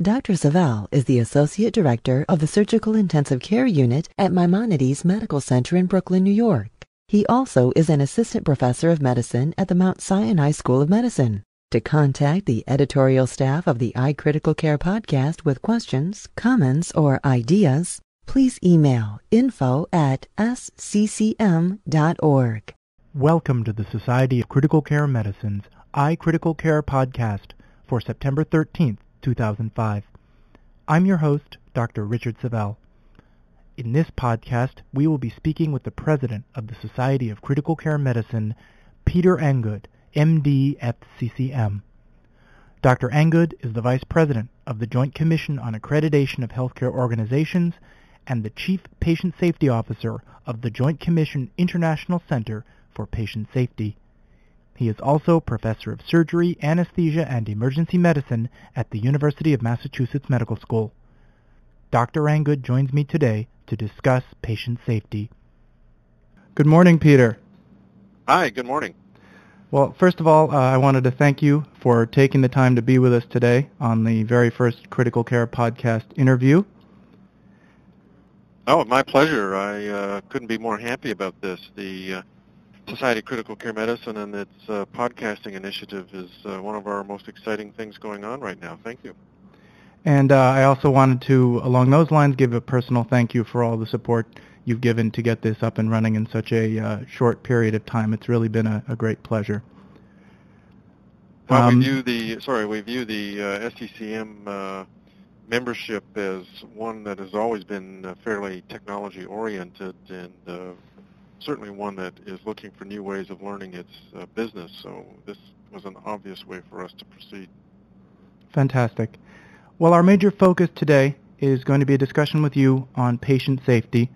Dr. Savel is the Associate Director of the Surgical Intensive Care Unit at Maimonides Medical Center in Brooklyn, New York. He also is an Assistant Professor of Medicine at the Mount Sinai School of Medicine. To contact the editorial staff of the iCritical Care podcast with questions, comments, or ideas, please email info at sccm.org. Welcome to the Society of Critical Care Medicine's iCritical Care podcast for September 13th, 2005. I'm your host, Dr. Richard Savel. In this podcast, we will be speaking with the president of the Society of Critical Care Medicine, Peter Angood, MD, FCCM. Dr. Angood is the vice president of the Joint Commission on Accreditation of Healthcare Organizations and the chief patient safety officer of the Joint Commission International Center for Patient Safety. He is also professor of surgery, anesthesia, and emergency medicine at the University of Massachusetts Medical School. Dr. Angood joins me today to discuss patient safety. Good morning, Peter. Hi, good morning. Well, first of all, uh, I wanted to thank you for taking the time to be with us today on the very first Critical Care podcast interview. Oh, my pleasure. I uh, couldn't be more happy about this. The uh, Society of Critical Care Medicine and its uh, podcasting initiative is uh, one of our most exciting things going on right now. Thank you. And uh, I also wanted to, along those lines, give a personal thank you for all the support you've given to get this up and running in such a uh, short period of time. It's really been a, a great pleasure. Well, um, we view the sorry, we view the uh, SCCM uh, membership as one that has always been fairly technology oriented and certainly one that is looking for new ways of learning its uh, business. So this was an obvious way for us to proceed. Fantastic. Well, our major focus today is going to be a discussion with you on patient safety.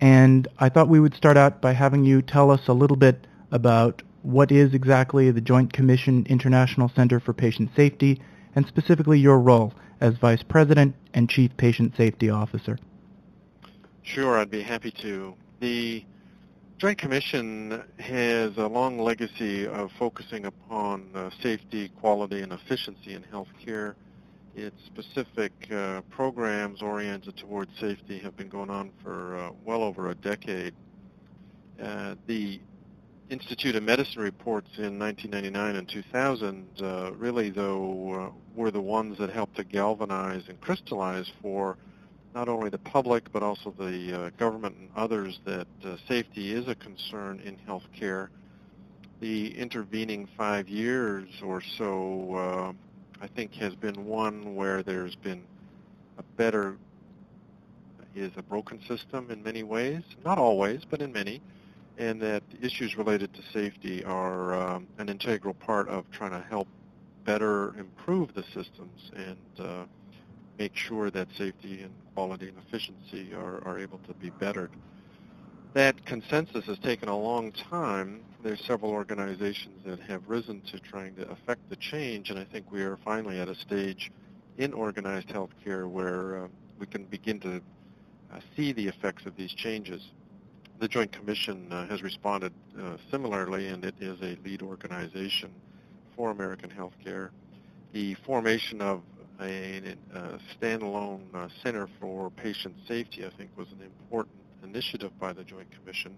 And I thought we would start out by having you tell us a little bit about what is exactly the Joint Commission International Center for Patient Safety and specifically your role as Vice President and Chief Patient Safety Officer. Sure, I'd be happy to. The Joint Commission has a long legacy of focusing upon uh, safety, quality, and efficiency in healthcare. Its specific uh, programs oriented towards safety have been going on for uh, well over a decade. Uh, the Institute of Medicine reports in 1999 and 2000 uh, really, though, uh, were the ones that helped to galvanize and crystallize for not only the public but also the uh, government and others that uh, safety is a concern in healthcare. The intervening five years or so, uh, I think, has been one where there's been a better, is a broken system in many ways, not always, but in many, and that issues related to safety are um, an integral part of trying to help better improve the systems and uh, make sure that safety and quality and efficiency are, are able to be bettered. That consensus has taken a long time. There's several organizations that have risen to trying to affect the change, and I think we are finally at a stage in organized healthcare where uh, we can begin to uh, see the effects of these changes. The Joint Commission uh, has responded uh, similarly, and it is a lead organization for American healthcare. The formation of a, a standalone uh, Center for Patient Safety, I think, was an important initiative by the Joint Commission.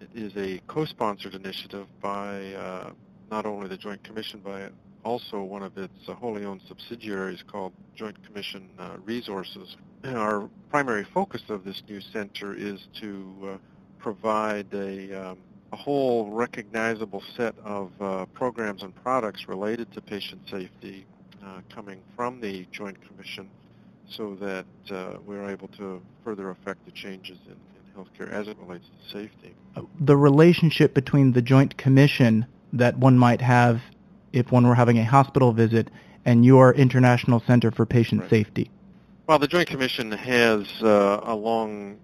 It is a co-sponsored initiative by uh, not only the Joint Commission, but also one of its uh, wholly owned subsidiaries called Joint Commission uh, Resources. And our primary focus of this new center is to uh, provide a, um, a whole recognizable set of uh, programs and products related to patient safety uh, coming from the Joint Commission so that uh, we're able to further affect the changes in, in healthcare as it relates to safety. The relationship between the Joint Commission that one might have if one were having a hospital visit and your International Center for Patient right. Safety. Well, the Joint Commission has uh, a long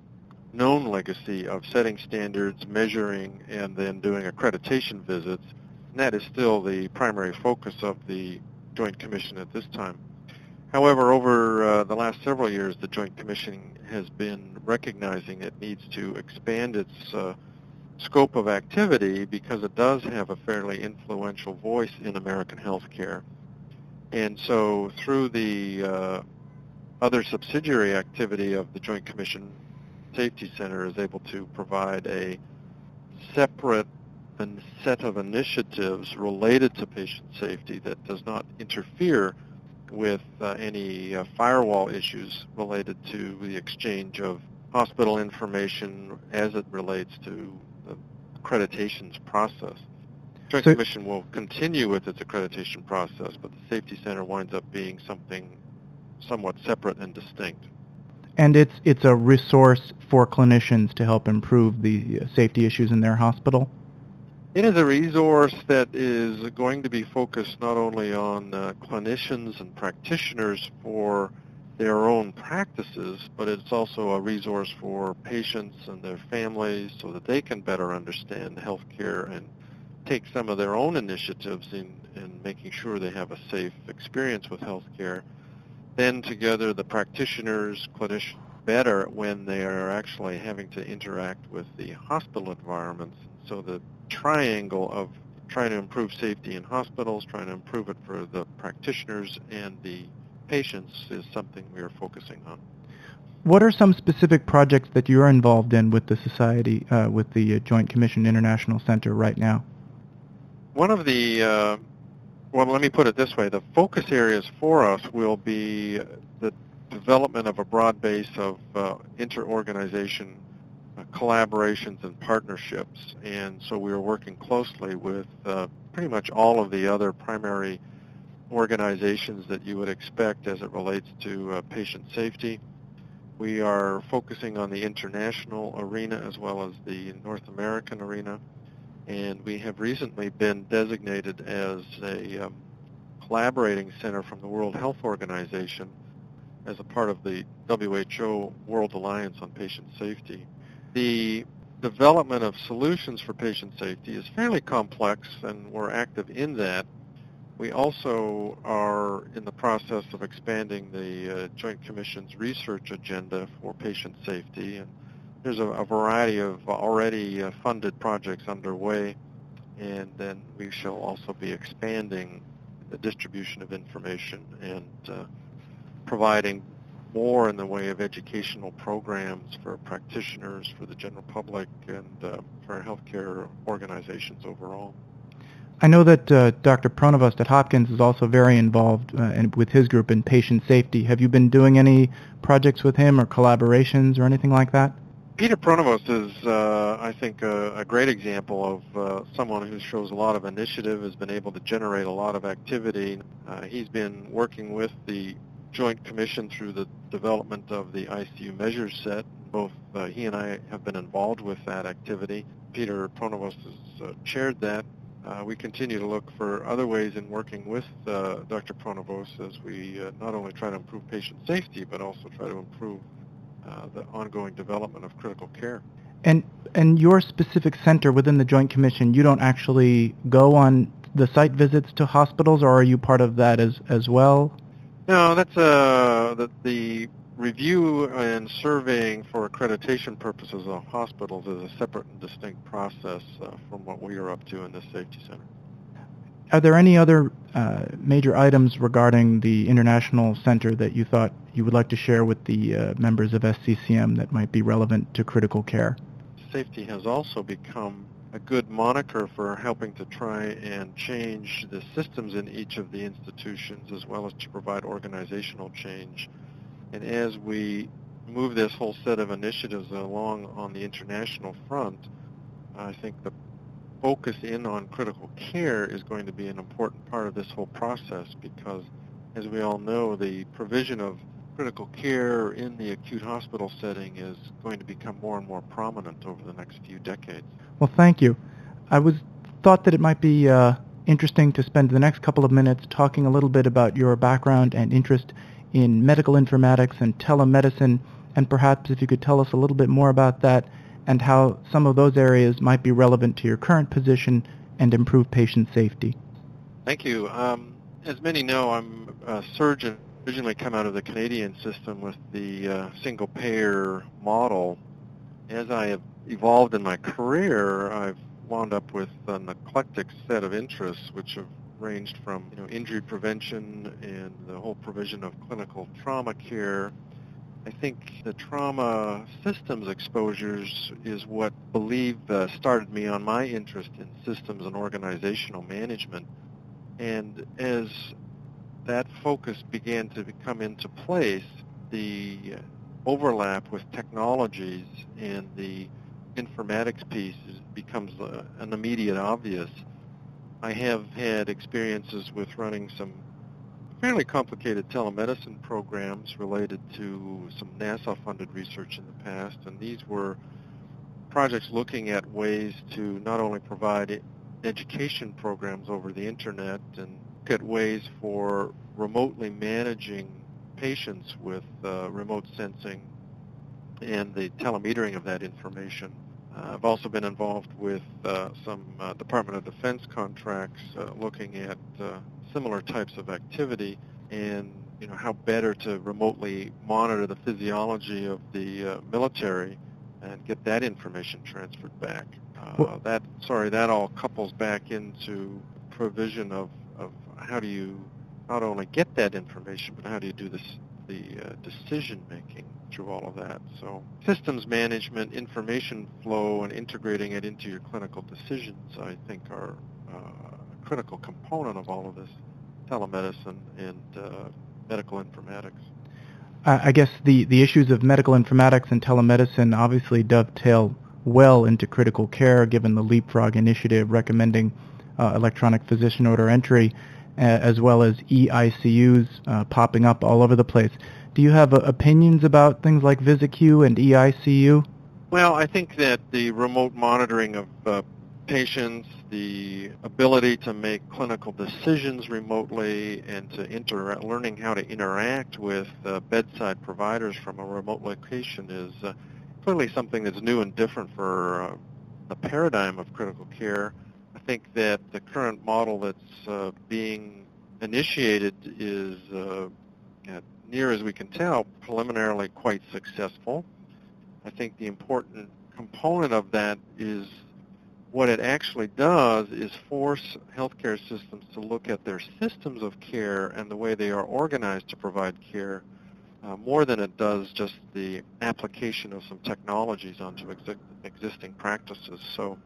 known legacy of setting standards, measuring, and then doing accreditation visits. And that is still the primary focus of the Joint Commission at this time. However, over uh, the last several years, the Joint Commission has been recognizing it needs to expand its uh, scope of activity because it does have a fairly influential voice in American healthcare. And so through the uh, other subsidiary activity of the Joint Commission Safety Center is able to provide a separate set of initiatives related to patient safety that does not interfere with uh, any uh, firewall issues related to the exchange of hospital information as it relates to the accreditations process. The Joint so, Commission will continue with its accreditation process, but the Safety Center winds up being something somewhat separate and distinct. And it's it's a resource for clinicians to help improve the safety issues in their hospital. It is a resource that is going to be focused not only on uh, clinicians and practitioners for their own practices, but it's also a resource for patients and their families so that they can better understand healthcare and take some of their own initiatives in, in making sure they have a safe experience with healthcare then together the practitioners, clinicians better when they are actually having to interact with the hospital environments. So the triangle of trying to improve safety in hospitals, trying to improve it for the practitioners and the patients is something we are focusing on. What are some specific projects that you're involved in with the Society, uh, with the uh, Joint Commission International Center right now? One of the uh, well, let me put it this way. The focus areas for us will be the development of a broad base of uh, inter-organization collaborations and partnerships. And so we are working closely with uh, pretty much all of the other primary organizations that you would expect as it relates to uh, patient safety. We are focusing on the international arena as well as the North American arena and we have recently been designated as a um, collaborating center from the World Health Organization as a part of the WHO World Alliance on Patient Safety. The development of solutions for patient safety is fairly complex, and we're active in that. We also are in the process of expanding the uh, Joint Commission's research agenda for patient safety, and there's a, a variety of already uh, funded projects underway, and then we shall also be expanding the distribution of information and uh, providing more in the way of educational programs for practitioners, for the general public, and uh, for healthcare organizations overall. I know that uh, Dr. Pronovost at Hopkins is also very involved uh, in, with his group in patient safety. Have you been doing any projects with him or collaborations or anything like that? Peter Pronovost is, uh, I think, a, a, great example of uh, someone who shows a lot of initiative, has been able to generate a lot of activity. Uh, he's been working with the Joint Commission through the development of the ICU measures set. Both uh, he and I have been involved with that activity. Peter Pronovost has uh, chaired that. Uh, we continue to look for other ways in working with Dr. Pronovost as we not only try to improve patient safety, but also try to improve uh, the ongoing development of critical care. And and your specific center within the Joint Commission, you don't actually go on the site visits to hospitals, or are you part of that as as well? No, that's uh, the, the review and surveying for accreditation purposes of hospitals is a separate and distinct process uh, from what we are up to in the safety center. Are there any other uh, major items regarding the International Center that you thought you would like to share with the uh, members of SCCM that might be relevant to critical care? Safety has also become a good moniker for helping to try and change the systems in each of the institutions as well as to provide organizational change. And as we move this whole set of initiatives along on the international front, I think the focus in on critical care is going to be an important part of this whole process because, as we all know, the provision of critical care in the acute hospital setting is going to become more and more prominent over the next few decades. Well, thank you. I was thought that it might be uh, interesting to spend the next couple of minutes talking a little bit about your background and interest in medical informatics and telemedicine and perhaps if you could tell us a little bit more about that and how some of those areas might be relevant to your current position and improve patient safety. Thank you. Um, as many know, I'm a surgeon originally come out of the Canadian system with the uh, single-payer model. As I have evolved in my career, I've wound up with an eclectic set of interests, which have ranged from you know injury prevention and the whole provision of clinical trauma care. I think the trauma systems exposures is what believe uh, started me on my interest in systems and organizational management. And as that focus began to come into place, the overlap with technologies and the informatics piece becomes uh, an immediate obvious. I have had experiences with running some fairly complicated telemedicine programs related to some NASA-funded research in the past, and these were projects looking at ways to not only provide education programs over the internet and at ways for remotely managing patients with uh, remote sensing and the telemetering of that information. Uh, I've also been involved with uh, some uh, Department of Defense contracts uh, looking at uh, similar types of activity and you know how better to remotely monitor the physiology of the military and get that information transferred back. That sorry, that all couples back into provision of, of how do you not only get that information, but how do you do this, the uh, decision making through all of that. So systems management, information flow, and integrating it into your clinical decisions, I think, are uh, a critical component of all of this telemedicine and uh, medical informatics. I guess the, the issues of medical informatics and telemedicine obviously dovetail well into critical care, given the Leapfrog initiative recommending uh, electronic physician order entry as well as eICUs uh, popping up all over the place. Do you have uh, opinions about things like Visicu and eICU? Well, I think that the remote monitoring of uh, patients, the ability to make clinical decisions remotely, and to inter- learning how to interact with uh, bedside providers from a remote location is uh, clearly something that's new and different for uh, the paradigm of critical care think that the current model that's uh, being initiated is, uh, near as we can tell, preliminarily quite successful. I think the important component of that is what it actually does is force healthcare systems to look at their systems of care and the way they are organized to provide care uh, more than it does just the application of some technologies onto exi- existing practices. So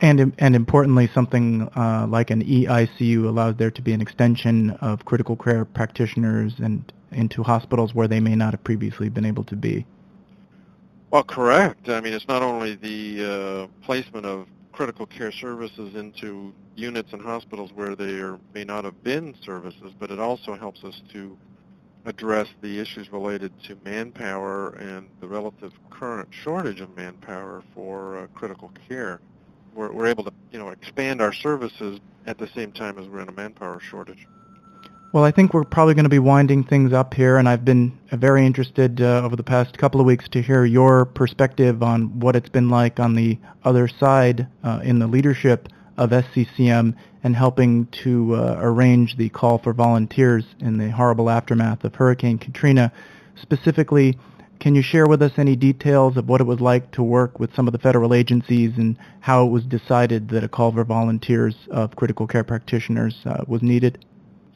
and and importantly, something uh, like an eICU allows there to be an extension of critical care practitioners and into hospitals where they may not have previously been able to be. Well, correct. I mean, it's not only the uh, placement of critical care services into units and hospitals where there may not have been services, but it also helps us to address the issues related to manpower and the relative current shortage of manpower for uh, critical care we're, we're able to you know expand our services at the same time as we're in a manpower shortage. Well, I think we're probably going to be winding things up here, and I've been very interested uh, over the past couple of weeks to hear your perspective on what it's been like on the other side uh, in the leadership of SCCM and helping to uh, arrange the call for volunteers in the horrible aftermath of Hurricane Katrina, specifically can you share with us any details of what it was like to work with some of the federal agencies and how it was decided that a call for volunteers of critical care practitioners uh, was needed?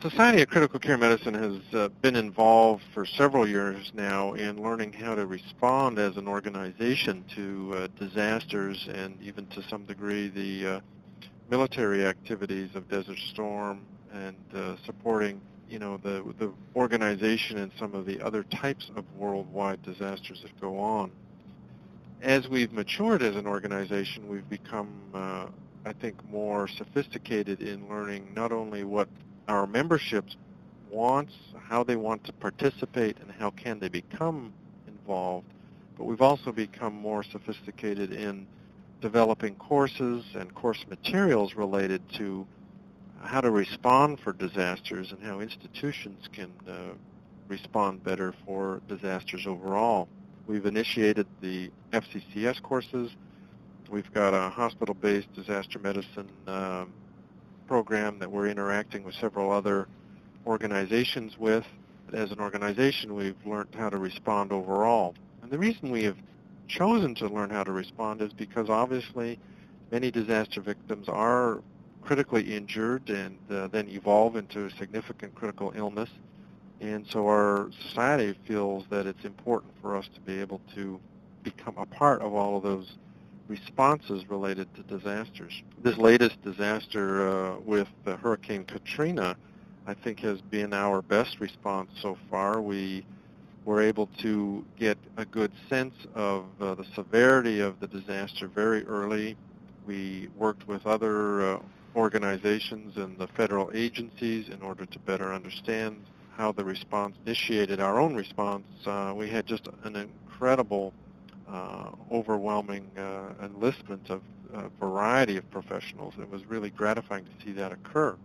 Society of Critical Care Medicine has uh, been involved for several years now in learning how to respond as an organization to uh, disasters and even to some degree the uh, military activities of Desert Storm and uh, supporting you know, the, the organization and some of the other types of worldwide disasters that go on. As we've matured as an organization, we've become, uh, I think, more sophisticated in learning not only what our memberships wants, how they want to participate, and how can they become involved, but we've also become more sophisticated in developing courses and course materials related to how to respond for disasters and how institutions can uh, respond better for disasters overall. We've initiated the FCCS courses. We've got a hospital-based disaster medicine um, program that we're interacting with several other organizations with. As an organization, we've learned how to respond overall. And the reason we have chosen to learn how to respond is because obviously many disaster victims are critically injured and uh, then evolve into a significant critical illness. And so our society feels that it's important for us to be able to become a part of all of those responses related to disasters. This latest disaster uh, with Hurricane Katrina, I think, has been our best response so far. We were able to get a good sense of uh, the severity of the disaster very early. We worked with other uh, organizations and the federal agencies in order to better understand how the response initiated our own response. Uh, we had just an incredible, uh, overwhelming uh, enlistment of a variety of professionals. It was really gratifying to see that occur.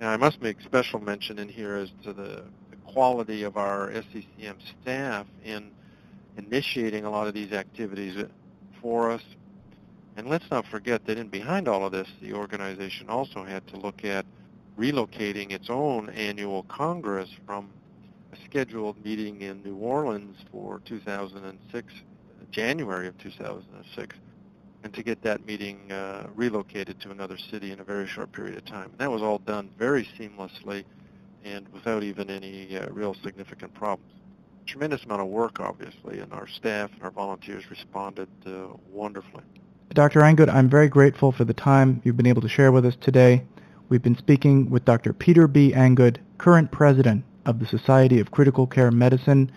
Now, I must make special mention in here as to the, the quality of our SCCM staff in initiating a lot of these activities for us and let's not forget that in behind all of this, the organization also had to look at relocating its own annual Congress from a scheduled meeting in New Orleans for 2006, January of 2006, and to get that meeting uh, relocated to another city in a very short period of time. That was all done very seamlessly and without even any uh, real significant problems. Tremendous amount of work, obviously, and our staff and our volunteers responded uh, wonderfully. Dr. Angood, I'm very grateful for the time you've been able to share with us today. We've been speaking with Dr. Peter B. Angood, current president of the Society of Critical Care Medicine,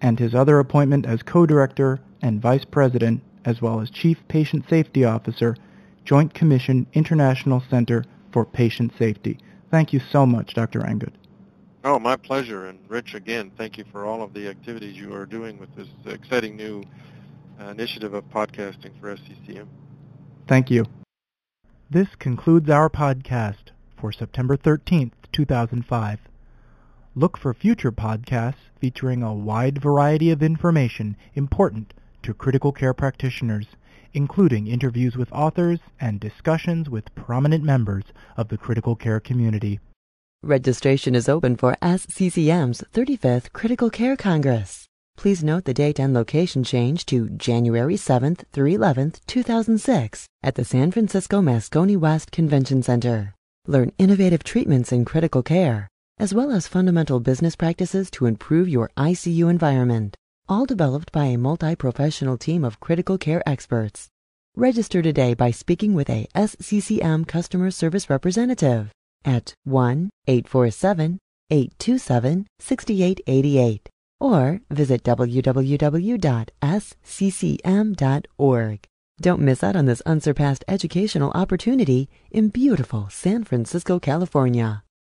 and his other appointment as co-director and vice president, as well as chief patient safety officer, Joint Commission International Center for Patient Safety. Thank you so much, Dr. Angood. Oh, my pleasure. And Rich, again, thank you for all of the activities you are doing with this exciting new Uh, initiative of podcasting for SCCM. Thank you. This concludes our podcast for September 13th, 2005. Look for future podcasts featuring a wide variety of information important to critical care practitioners, including interviews with authors and discussions with prominent members of the critical care community. Registration is open for SCCM's 35th Critical Care Congress. Please note the date and location change to January 7th through 11th, 2006 at the San Francisco Moscone West Convention Center. Learn innovative treatments in critical care, as well as fundamental business practices to improve your ICU environment, all developed by a multi-professional team of critical care experts. Register today by speaking with a SCCM customer service representative at 1-847-827-6888 or visit www.sccm.org. Don't miss out on this unsurpassed educational opportunity in beautiful San Francisco, California.